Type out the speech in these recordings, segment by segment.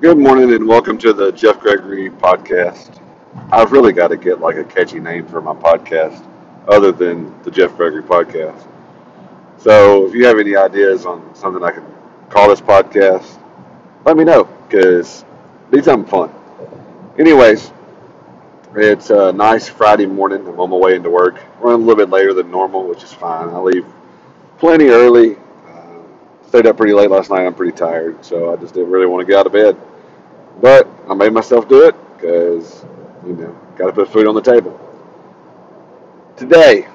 Good morning and welcome to the Jeff Gregory podcast. I've really got to get like a catchy name for my podcast other than the Jeff Gregory podcast. So if you have any ideas on something I can call this podcast, let me know because need something fun. Anyways, it's a nice Friday morning. I'm on my way into work. Running a little bit later than normal, which is fine. I leave plenty early. Uh, stayed up pretty late last night. I'm pretty tired, so I just didn't really want to get out of bed. But I made myself do it because, you know, got to put food on the table. Today,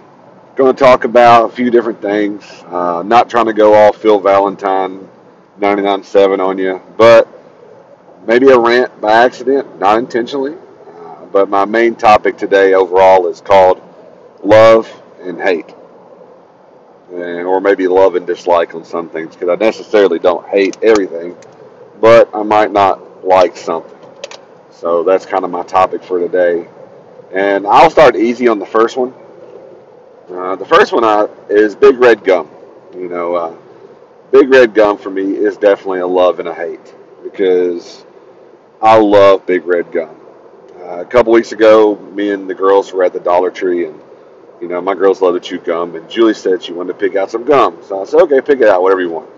going to talk about a few different things. Uh, not trying to go all Phil Valentine 99.7 on you, but maybe a rant by accident, not intentionally. Uh, but my main topic today overall is called love and hate. And, or maybe love and dislike on some things because I necessarily don't hate everything, but I might not like something. So that's kind of my topic for today. And I'll start easy on the first one. Uh, the first one uh, is Big Red Gum. You know, uh, Big Red Gum for me is definitely a love and a hate because I love Big Red Gum. Uh, a couple weeks ago, me and the girls were at the Dollar Tree, and you know, my girls love to chew gum, and Julie said she wanted to pick out some gum. So I said, okay, pick it out, whatever you want.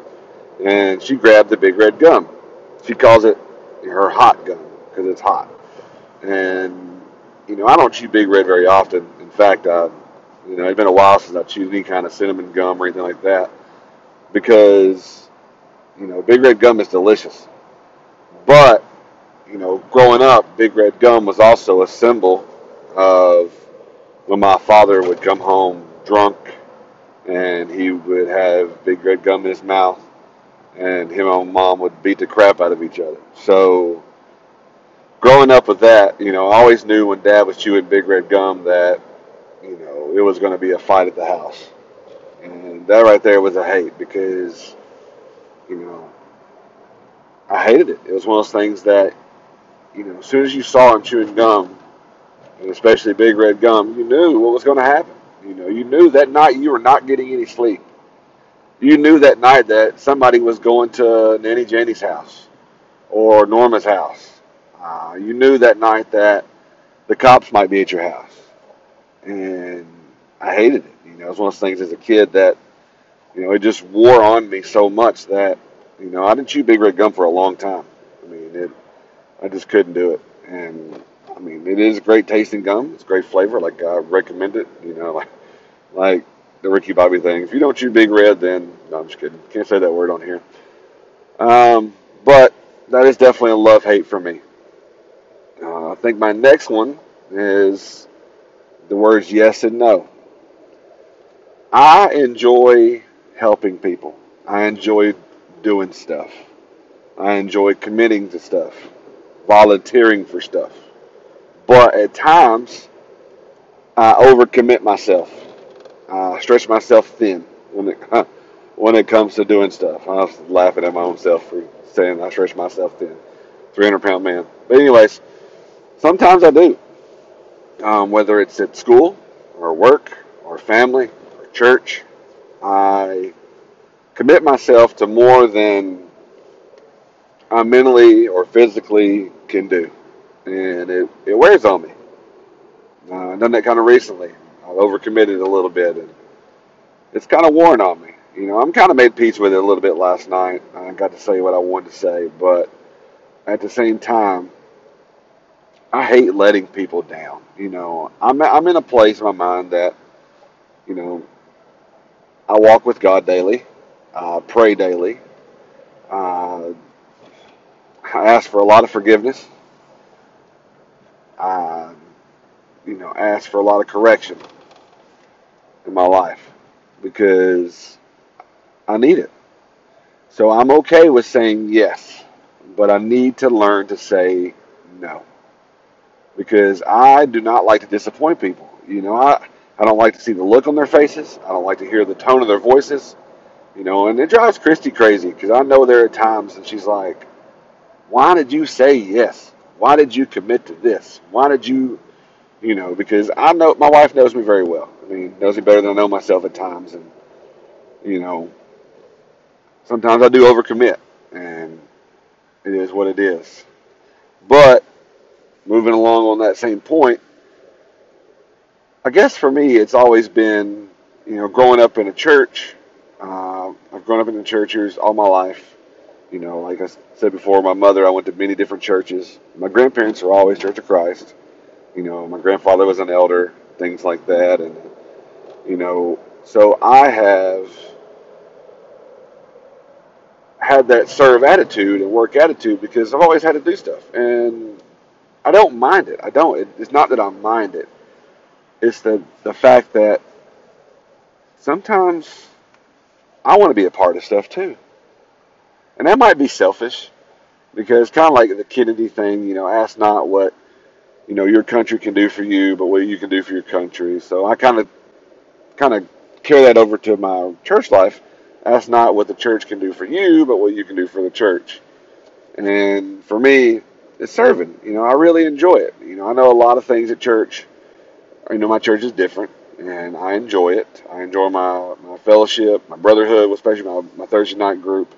And she grabbed the Big Red Gum. She calls it her hot gum because it's hot. And you know, I don't chew Big Red very often. In fact, I, you know, it's been a while since I chewed any kind of cinnamon gum or anything like that because you know, Big Red gum is delicious. But you know, growing up, Big Red gum was also a symbol of when my father would come home drunk and he would have Big Red gum in his mouth and him and mom would beat the crap out of each other. So growing up with that, you know, I always knew when dad was chewing big red gum that, you know, it was going to be a fight at the house. And that right there was a hate because, you know, I hated it. It was one of those things that, you know, as soon as you saw him chewing gum, and especially big red gum, you knew what was going to happen. You know, you knew that night you were not getting any sleep you knew that night that somebody was going to Nanny Janie's house or Norma's house. Uh, you knew that night that the cops might be at your house. And I hated it. You know, it was one of those things as a kid that, you know, it just wore on me so much that, you know, I didn't chew Big Red Gum for a long time. I mean, it, I just couldn't do it. And, I mean, it is great tasting gum. It's great flavor. Like, I recommend it. You know, like, like the Ricky Bobby thing. If you don't chew Big Red, then no, I'm just kidding. Can't say that word on here. Um, but that is definitely a love hate for me. Uh, I think my next one is the words yes and no. I enjoy helping people. I enjoy doing stuff. I enjoy committing to stuff, volunteering for stuff. But at times, I overcommit myself uh, stretch myself thin when it when it comes to doing stuff. I was laughing at my own self for saying I stretch myself thin. 300 pound man. But anyways, sometimes I do. Um, whether it's at school or work or family or church, I commit myself to more than I mentally or physically can do. And it, it wears on me. Uh, I've done that kind of recently. I've overcommitted a little bit, and it's kind of worn on me. You know, I'm kind of made peace with it a little bit last night. I got to say what I wanted to say, but at the same time, I hate letting people down. You know, I'm I'm in a place in my mind that, you know, I walk with God daily, uh, pray daily. I ask for a lot of forgiveness. I, you know, ask for a lot of correction in my life because I need it. So I'm okay with saying yes, but I need to learn to say no because I do not like to disappoint people. You know, I, I don't like to see the look on their faces. I don't like to hear the tone of their voices. You know, and it drives Christy crazy because I know there are times that she's like, why did you say yes? Why did you commit to this? Why did you you know, because I know my wife knows me very well. I mean, knows me better than I know myself at times, and you know, sometimes I do overcommit, and It is what it is. But moving along on that same point, I guess for me, it's always been, you know, growing up in a church. Uh, I've grown up in the churches all my life. You know, like I said before, my mother, I went to many different churches. My grandparents were always Church of Christ. You know, my grandfather was an elder, things like that. And, you know, so I have had that serve attitude and work attitude because I've always had to do stuff. And I don't mind it. I don't. It, it's not that I mind it. It's the, the fact that sometimes I want to be a part of stuff too. And that might be selfish because kind of like the Kennedy thing, you know, ask not what, you know, your country can do for you, but what you can do for your country. So I kind of, kind of carry that over to my church life. That's not what the church can do for you, but what you can do for the church. And for me, it's serving. You know, I really enjoy it. You know, I know a lot of things at church. You know, my church is different, and I enjoy it. I enjoy my, my fellowship, my brotherhood, especially my, my Thursday night group.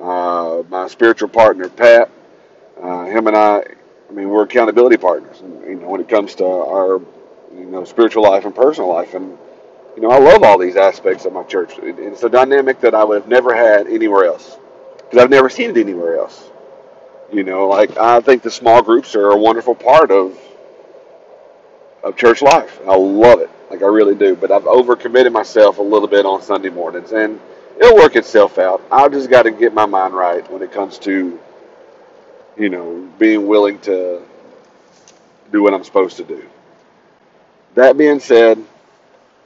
Uh, my spiritual partner, Pat, uh, him and I, I mean, we're accountability partners. You know, when it comes to our, you know, spiritual life and personal life, and you know, I love all these aspects of my church. It's a dynamic that I would have never had anywhere else because I've never seen it anywhere else. You know, like I think the small groups are a wonderful part of of church life. I love it, like I really do. But I've overcommitted myself a little bit on Sunday mornings, and it'll work itself out. I've just got to get my mind right when it comes to, you know, being willing to do what I'm supposed to do. That being said,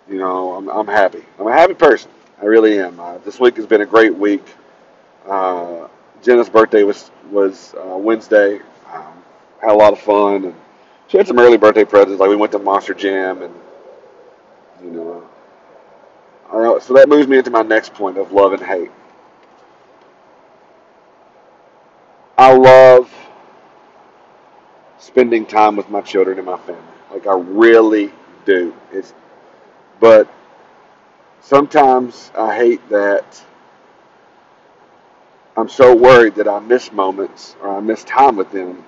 you know, I'm, I'm happy. I'm a happy person. I really am. Uh, this week has been a great week. Uh, Jenna's birthday was was uh, Wednesday. Um, had a lot of fun, and she had some early birthday presents. Like we went to Monster Jam, and you know, uh, so that moves me into my next point of love and hate. I love spending time with my children and my family. Like I really do. It's but sometimes I hate that I'm so worried that I miss moments or I miss time with them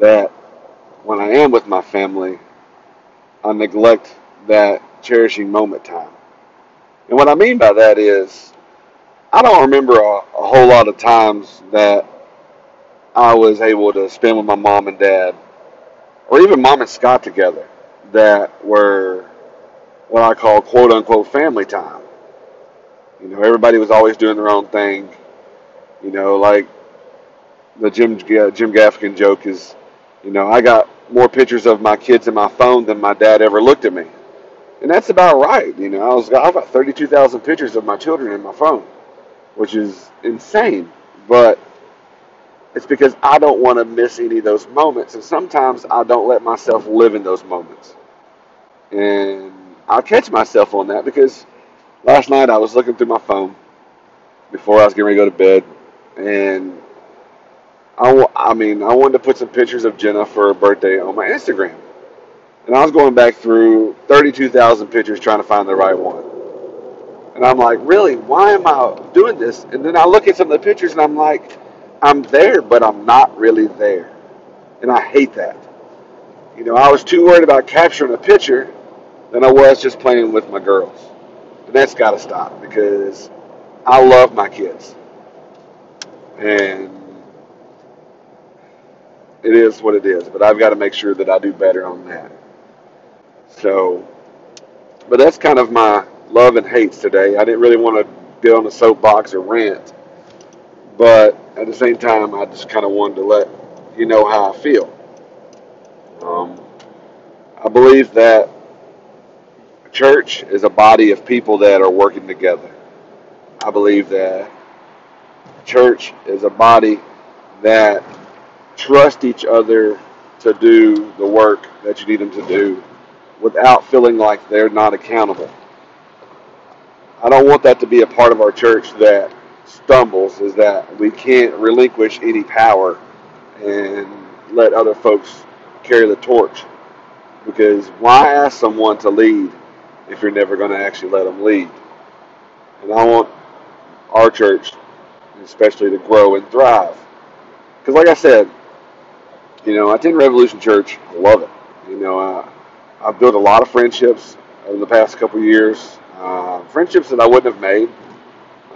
that when I am with my family, I neglect that cherishing moment time. And what I mean by that is, I don't remember a, a whole lot of times that I was able to spend with my mom and dad, or even mom and Scott together, that were what I call quote unquote family time. You know, everybody was always doing their own thing. You know, like the Jim Jim Gaffigan joke is, you know, I got more pictures of my kids in my phone than my dad ever looked at me, and that's about right. You know, I was I've got 32,000 pictures of my children in my phone, which is insane, but it's because I don't want to miss any of those moments, and sometimes I don't let myself live in those moments, and I'll catch myself on that because last night I was looking through my phone before I was getting ready to go to bed, and I, I mean, I wanted to put some pictures of Jenna for her birthday on my Instagram. And I was going back through 32,000 pictures trying to find the right one. And I'm like, really? Why am I doing this? And then I look at some of the pictures and I'm like, I'm there, but I'm not really there. And I hate that. You know, I was too worried about capturing a picture than I was just playing with my girls. And that's got to stop because I love my kids. And it is what it is. But I've got to make sure that I do better on that. So, but that's kind of my love and hates today. I didn't really want to get on a soapbox or rant. But at the same time, I just kind of wanted to let you know how I feel. Um, I believe that church is a body of people that are working together. I believe that church is a body that trust each other to do the work that you need them to do without feeling like they're not accountable. I don't want that to be a part of our church that stumbles, is that we can't relinquish any power and let other folks carry the torch. Because why ask someone to lead if you're never going to actually let them lead. And I want our church, especially, to grow and thrive. Because, like I said, you know, I attend Revolution Church. I love it. You know, uh, I've built a lot of friendships over the past couple years. Uh, friendships that I wouldn't have made.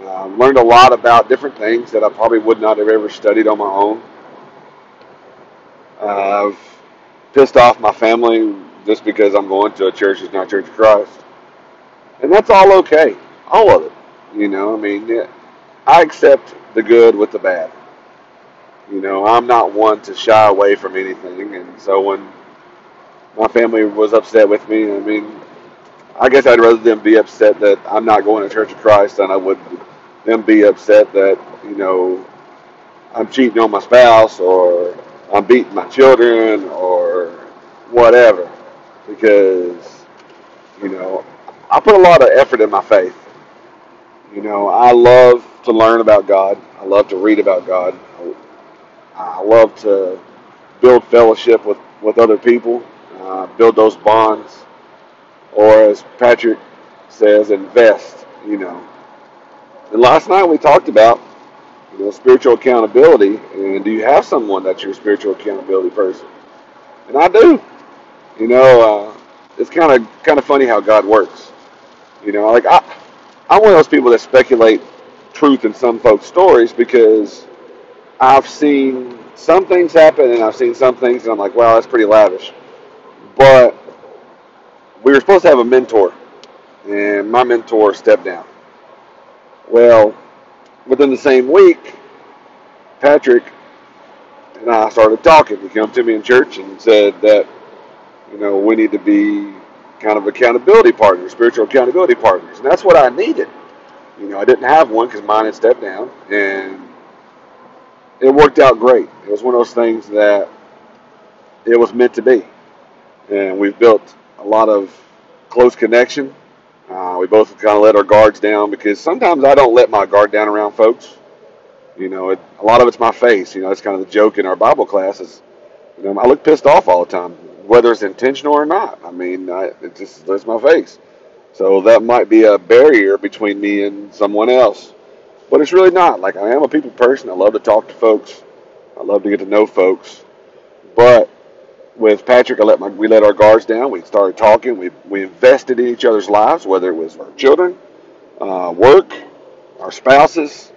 Uh, learned a lot about different things that I probably would not have ever studied on my own. Uh, I've pissed off my family just because I'm going to a church that's not Church of Christ. And that's all okay. All of it. You know, I mean, I accept the good with the bad. You know, I'm not one to shy away from anything. And so when my family was upset with me, I mean, I guess I'd rather them be upset that I'm not going to Church of Christ than I would them be upset that, you know, I'm cheating on my spouse or I'm beating my children or whatever. Because, you know, I put a lot of effort in my faith. You know, I love to learn about God. I love to read about God. I love to build fellowship with, with other people, uh, build those bonds, or as Patrick says, invest, you know. And last night we talked about, you know, spiritual accountability, and do you have someone that's your spiritual accountability person? And I do. You know, uh, it's kind of kind of funny how God works. You know, like I, I'm one of those people that speculate truth in some folks' stories because I've seen some things happen and I've seen some things and I'm like, wow, that's pretty lavish. But we were supposed to have a mentor, and my mentor stepped down. Well, within the same week, Patrick and I started talking. He came to me in church and said that, you know, we need to be kind of accountability partners, spiritual accountability partners. And that's what I needed. You know, I didn't have one because mine had stepped down, and it worked out great. It was one of those things that it was meant to be. And we've built a lot of close connection. Uh, we both kind of let our guards down because sometimes I don't let my guard down around folks. You know, it, a lot of it's my face. You know, it's kind of the joke in our Bible classes. You know, I look pissed off all the time, whether it's intentional or not. I mean, I, it just it's my face. So that might be a barrier between me and someone else. But it's really not. Like, I am a people person. I love to talk to folks. I love to get to know folks. But with Patrick, I let my, we let our guards down. We started talking. We, we invested in each other's lives, whether it was our children, uh, work, our spouses,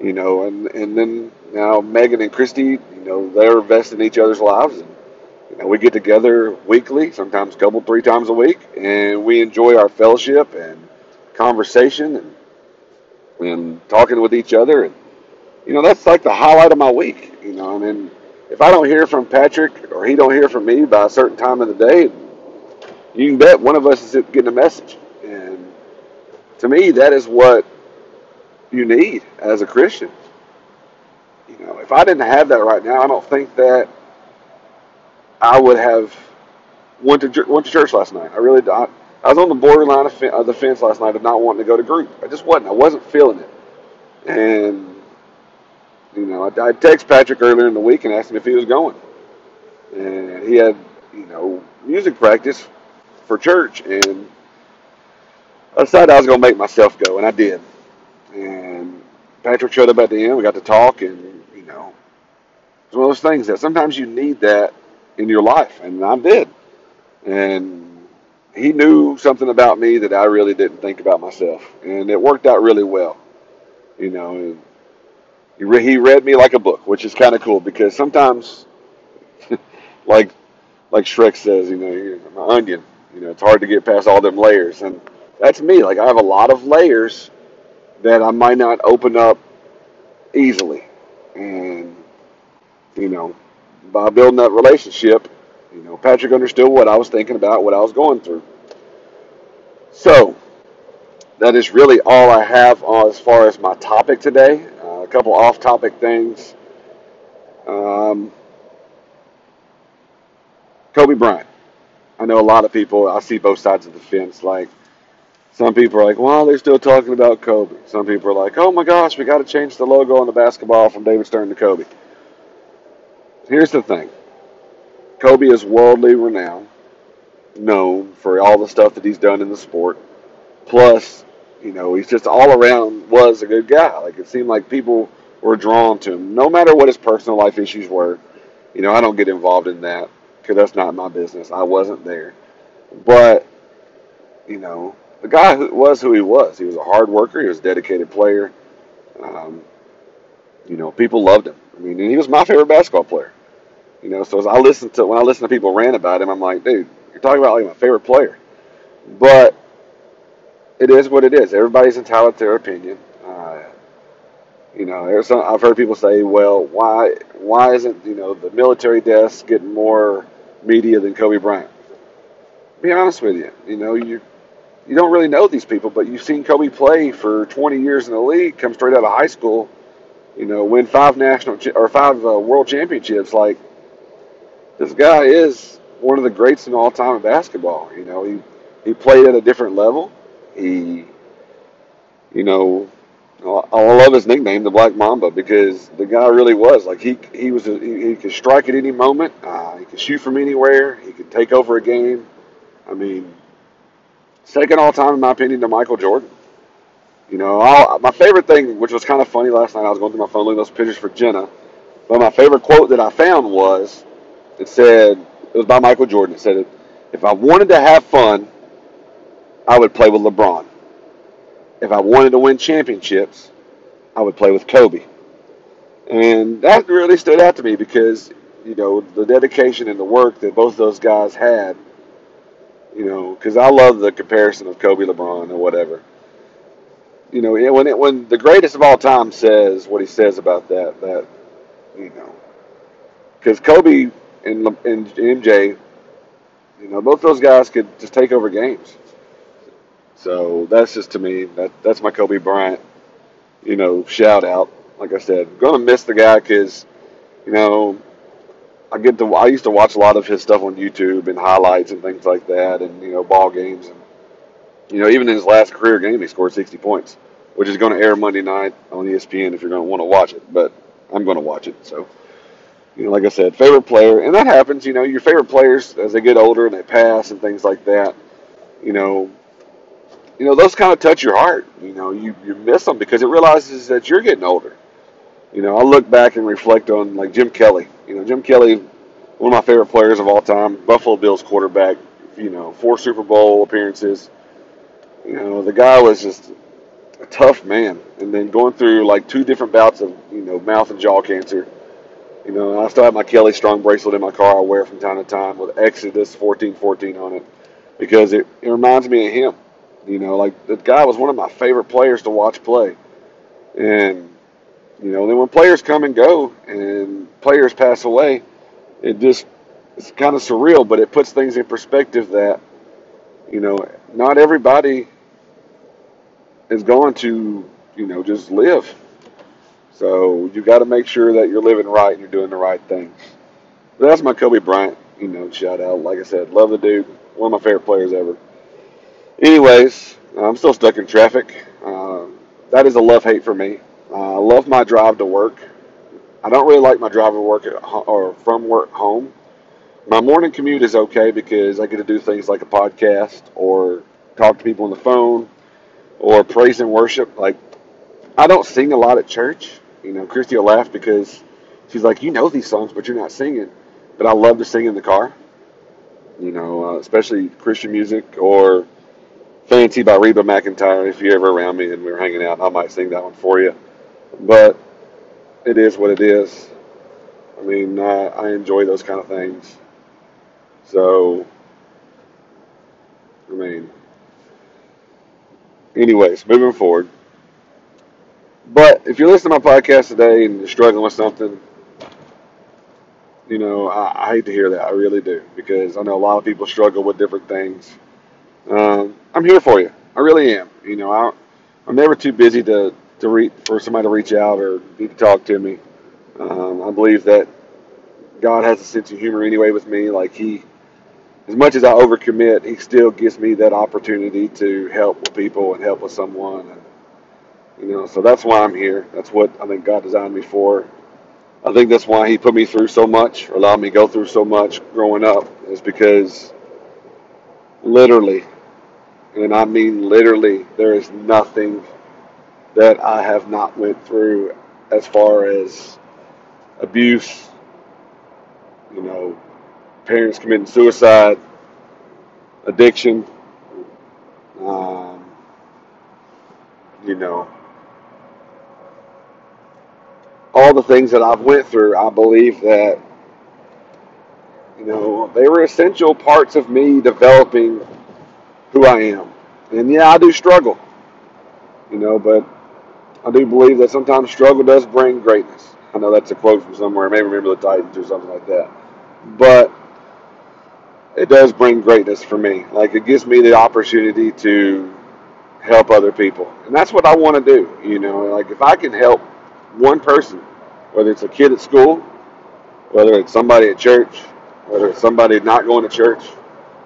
you know, and, and then now Megan and Christy, you know, they're invested in each other's lives. And, you know, we get together weekly, sometimes a couple, three times a week, and we enjoy our fellowship and conversation and and talking with each other. And, you know, that's like the highlight of my week, you know, I mean, if I don't hear from Patrick or he don't hear from me by a certain time of the day, you can bet one of us is getting a message. And to me, that is what you need as a Christian. You know, if I didn't have that right now, I don't think that I would have went to went to church last night. I really I, I was on the borderline of, the fence last night of not wanting to go to group. I just wasn't. I wasn't feeling it. And you know, I, I text Patrick earlier in the week and asked him if he was going, and he had you know music practice for church, and I decided I was going to make myself go, and I did. And Patrick showed up at the end. We got to talk, and you know, it's one of those things that sometimes you need that in your life, and I did. And he knew something about me that I really didn't think about myself, and it worked out really well. You know, he, re- he read me like a book, which is kind of cool because sometimes, like like Shrek says, you know, you're an onion. You know, it's hard to get past all them layers, and that's me. Like I have a lot of layers that I might not open up easily, and you know, by building that relationship, you know, Patrick understood what I was thinking about, what I was going through. So that is really all I have as far as my topic today a couple off-topic things. Um, Kobe Bryant. I know a lot of people. I see both sides of the fence. Like some people are like, "Well, they're still talking about Kobe." Some people are like, "Oh my gosh, we got to change the logo on the basketball from David Stern to Kobe." Here's the thing: Kobe is worldly renowned, known for all the stuff that he's done in the sport. Plus, you know, he's just all around was a good guy. Like it seemed like people were drawn to him, no matter what his personal life issues were. You know, I don't get involved in that because that's not my business. I wasn't there. But, you know, the guy who was who he was. He was a hard worker. He was a dedicated player. Um, you know, people loved him. I mean, he was my favorite basketball player. You know, so as I listen to when I listen to people rant about him, I'm like, dude, you're talking about like my favorite player. But it is what it is. Everybody's entitled to their opinion. Uh, you know, there's some, I've heard people say, well, why why isn't you know the military deaths getting more media than Kobe Bryant? Be honest with you, you know you you don't really know these people, but you've seen Kobe play for 20 years in the league, come straight out of high school, you know, win five national or five uh, world championships. Like this guy is one of the greats in all time in basketball. You know, he he played at a different level. He, you know, I love his nickname, the Black Mamba, because the guy really was like he he was a, he, he could strike at any moment. Uh, he could shoot from anywhere. He could take over a game. I mean, second all time in my opinion to Michael Jordan. You know, I'll, my favorite thing, which was kind of funny last night, I was going through my phone looking at those pictures for Jenna. But my favorite quote that I found was, it said, it was by Michael Jordan. It said, if I wanted to have fun, I would play with LeBron. If I wanted to win championships, I would play with Kobe. And that really stood out to me because, you know, the dedication and the work that both those guys had, you know, because I love the comparison of Kobe LeBron or whatever. You know, when it, when the greatest of all time says what he says about that, that, you know, because Kobe and, and MJ, you know, both those guys could just take over games. So that's just to me that that's my Kobe Bryant, you know, shout out. Like I said, gonna miss the guy because, you know, I get to I used to watch a lot of his stuff on YouTube and highlights and things like that, and you know, ball games and you know, even in his last career game, he scored 60 points, which is going to air Monday night on ESPN if you're going to want to watch it. But I'm going to watch it. So, you know, like I said, favorite player, and that happens. You know, your favorite players as they get older and they pass and things like that. You know, you know, those kind of touch your heart. You know, you, you miss them because it realizes that you're getting older. You know, I look back and reflect on like Jim Kelly. You know, Jim Kelly, one of my favorite players of all time, Buffalo Bills quarterback. You know, four Super Bowl appearances. You know, the guy was just a tough man, and then going through like two different bouts of you know mouth and jaw cancer. You know, I still have my Kelly Strong bracelet in my car. I wear from time to time with Exodus 1414 on it because it, it reminds me of him you know, like the guy was one of my favorite players to watch play. And, you know, then when players come and go and players pass away, it just, it's kind of surreal, but it puts things in perspective that, you know, not everybody is going to, you know, just live. So you got to make sure that you're living right and you're doing the right things. But that's my Kobe Bryant, you know, shout out. Like I said, love the dude. One of my favorite players ever. Anyways, I'm still stuck in traffic. Uh, that is a love hate for me. Uh, I love my drive to work. I don't really like my drive to work at, or from work home. My morning commute is okay because I get to do things like a podcast or talk to people on the phone or praise and worship. Like I don't sing a lot at church. You know, Christy will laugh because she's like, "You know these songs, but you're not singing." But I love to sing in the car. You know, uh, especially Christian music or Fancy by Reba McEntire. If you're ever around me and we are hanging out, I might sing that one for you. But it is what it is. I mean, I enjoy those kind of things. So, I mean, anyways, moving forward. But if you're listening to my podcast today and you're struggling with something, you know, I, I hate to hear that. I really do because I know a lot of people struggle with different things. Um, I'm here for you. I really am. You know, I, I'm never too busy to to reach for somebody to reach out or need to talk to me. Um, I believe that God has a sense of humor anyway with me. Like He, as much as I overcommit, He still gives me that opportunity to help with people and help with someone. And, you know, so that's why I'm here. That's what I think God designed me for. I think that's why He put me through so much, or allowed me to go through so much growing up, is because literally and I mean literally, there is nothing that I have not went through as far as abuse, you know, parents committing suicide, addiction, um, you know, all the things that I've went through, I believe that you know they were essential parts of me developing who I am. And yeah, I do struggle, you know, but I do believe that sometimes struggle does bring greatness. I know that's a quote from somewhere, maybe remember the Titans or something like that. But it does bring greatness for me. Like it gives me the opportunity to help other people. And that's what I want to do, you know, like if I can help one person, whether it's a kid at school, whether it's somebody at church, whether it's somebody not going to church,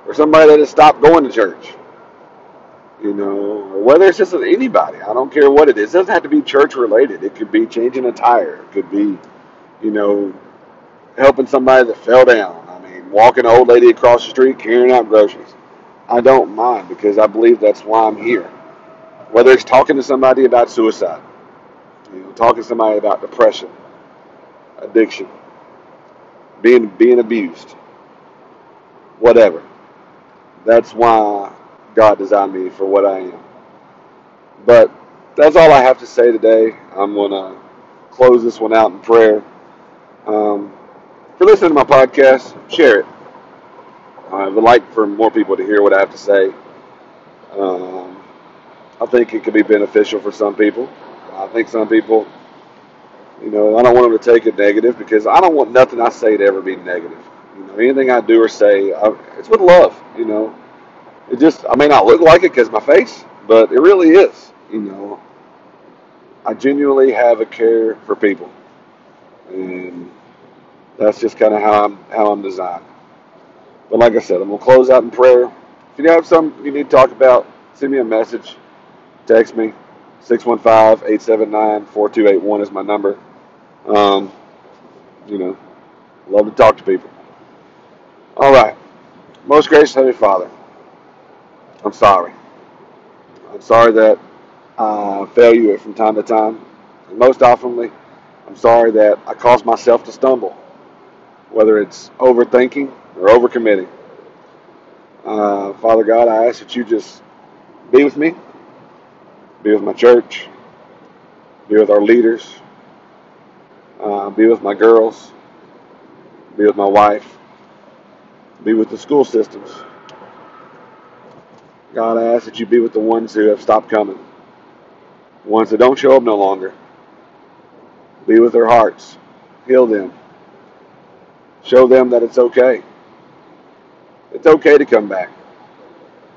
or somebody that has stopped going to church, you know, or whether it's just anybody. I don't care what it is. It doesn't have to be church related. It could be changing a tire. It could be, you know, helping somebody that fell down. Walking an old lady across the street carrying out groceries. I don't mind because I believe that's why I'm here. Whether it's talking to somebody about suicide, you know, talking to somebody about depression, addiction, being being abused, whatever. That's why God designed me for what I am. But that's all I have to say today. I'm to close this one out in prayer. Um, for listening to my podcast, share it. I would like for more people to hear what I have to say. Um, I think it could be beneficial for some people. I think some people, you know, I don't want them to take it negative because I don't want nothing I say to ever be negative. You know, anything I do or say, I, it's with love. You know, it just I may not look like it because my face, but it really is. You know, I genuinely have a care for people, and that's just kind of how I'm how I'm designed. But like I said, I'm gonna close out in prayer. If you have something you need to talk about, send me a message, text me. 615-879-4281 is my number. Um, you know, love to talk to people. All right. Most gracious Heavenly Father, I'm sorry. I'm sorry that I fail you from time to time. Most oftenly, I'm sorry that I cause myself to stumble, whether it's overthinking or overcommitting. Uh, Father God, I ask that you just be with me, be with my church, be with our leaders, uh, be with my girls, be with my wife, be with the school systems. God, I ask that you be with the ones who have stopped coming, the ones that don't show up no longer. Be with their hearts, heal them, show them that it's okay. It's okay to come back,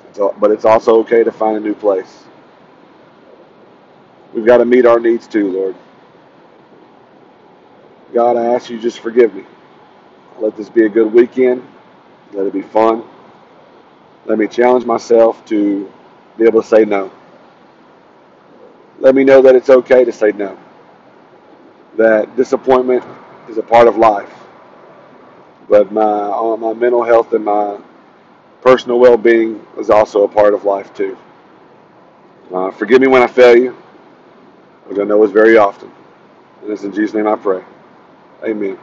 it's, but it's also okay to find a new place. We've got to meet our needs too, Lord. God, I ask you just forgive me. Let this be a good weekend. Let it be fun. Let me challenge myself to be able to say no. Let me know that it's okay to say no. That disappointment is a part of life. But my uh, my mental health and my personal well-being is also a part of life too. Uh, forgive me when I fail you, which I know is very often. And it's in Jesus' name I pray. Amen.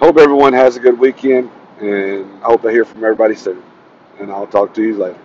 Hope everyone has a good weekend, and I hope I hear from everybody soon. And I'll talk to you later.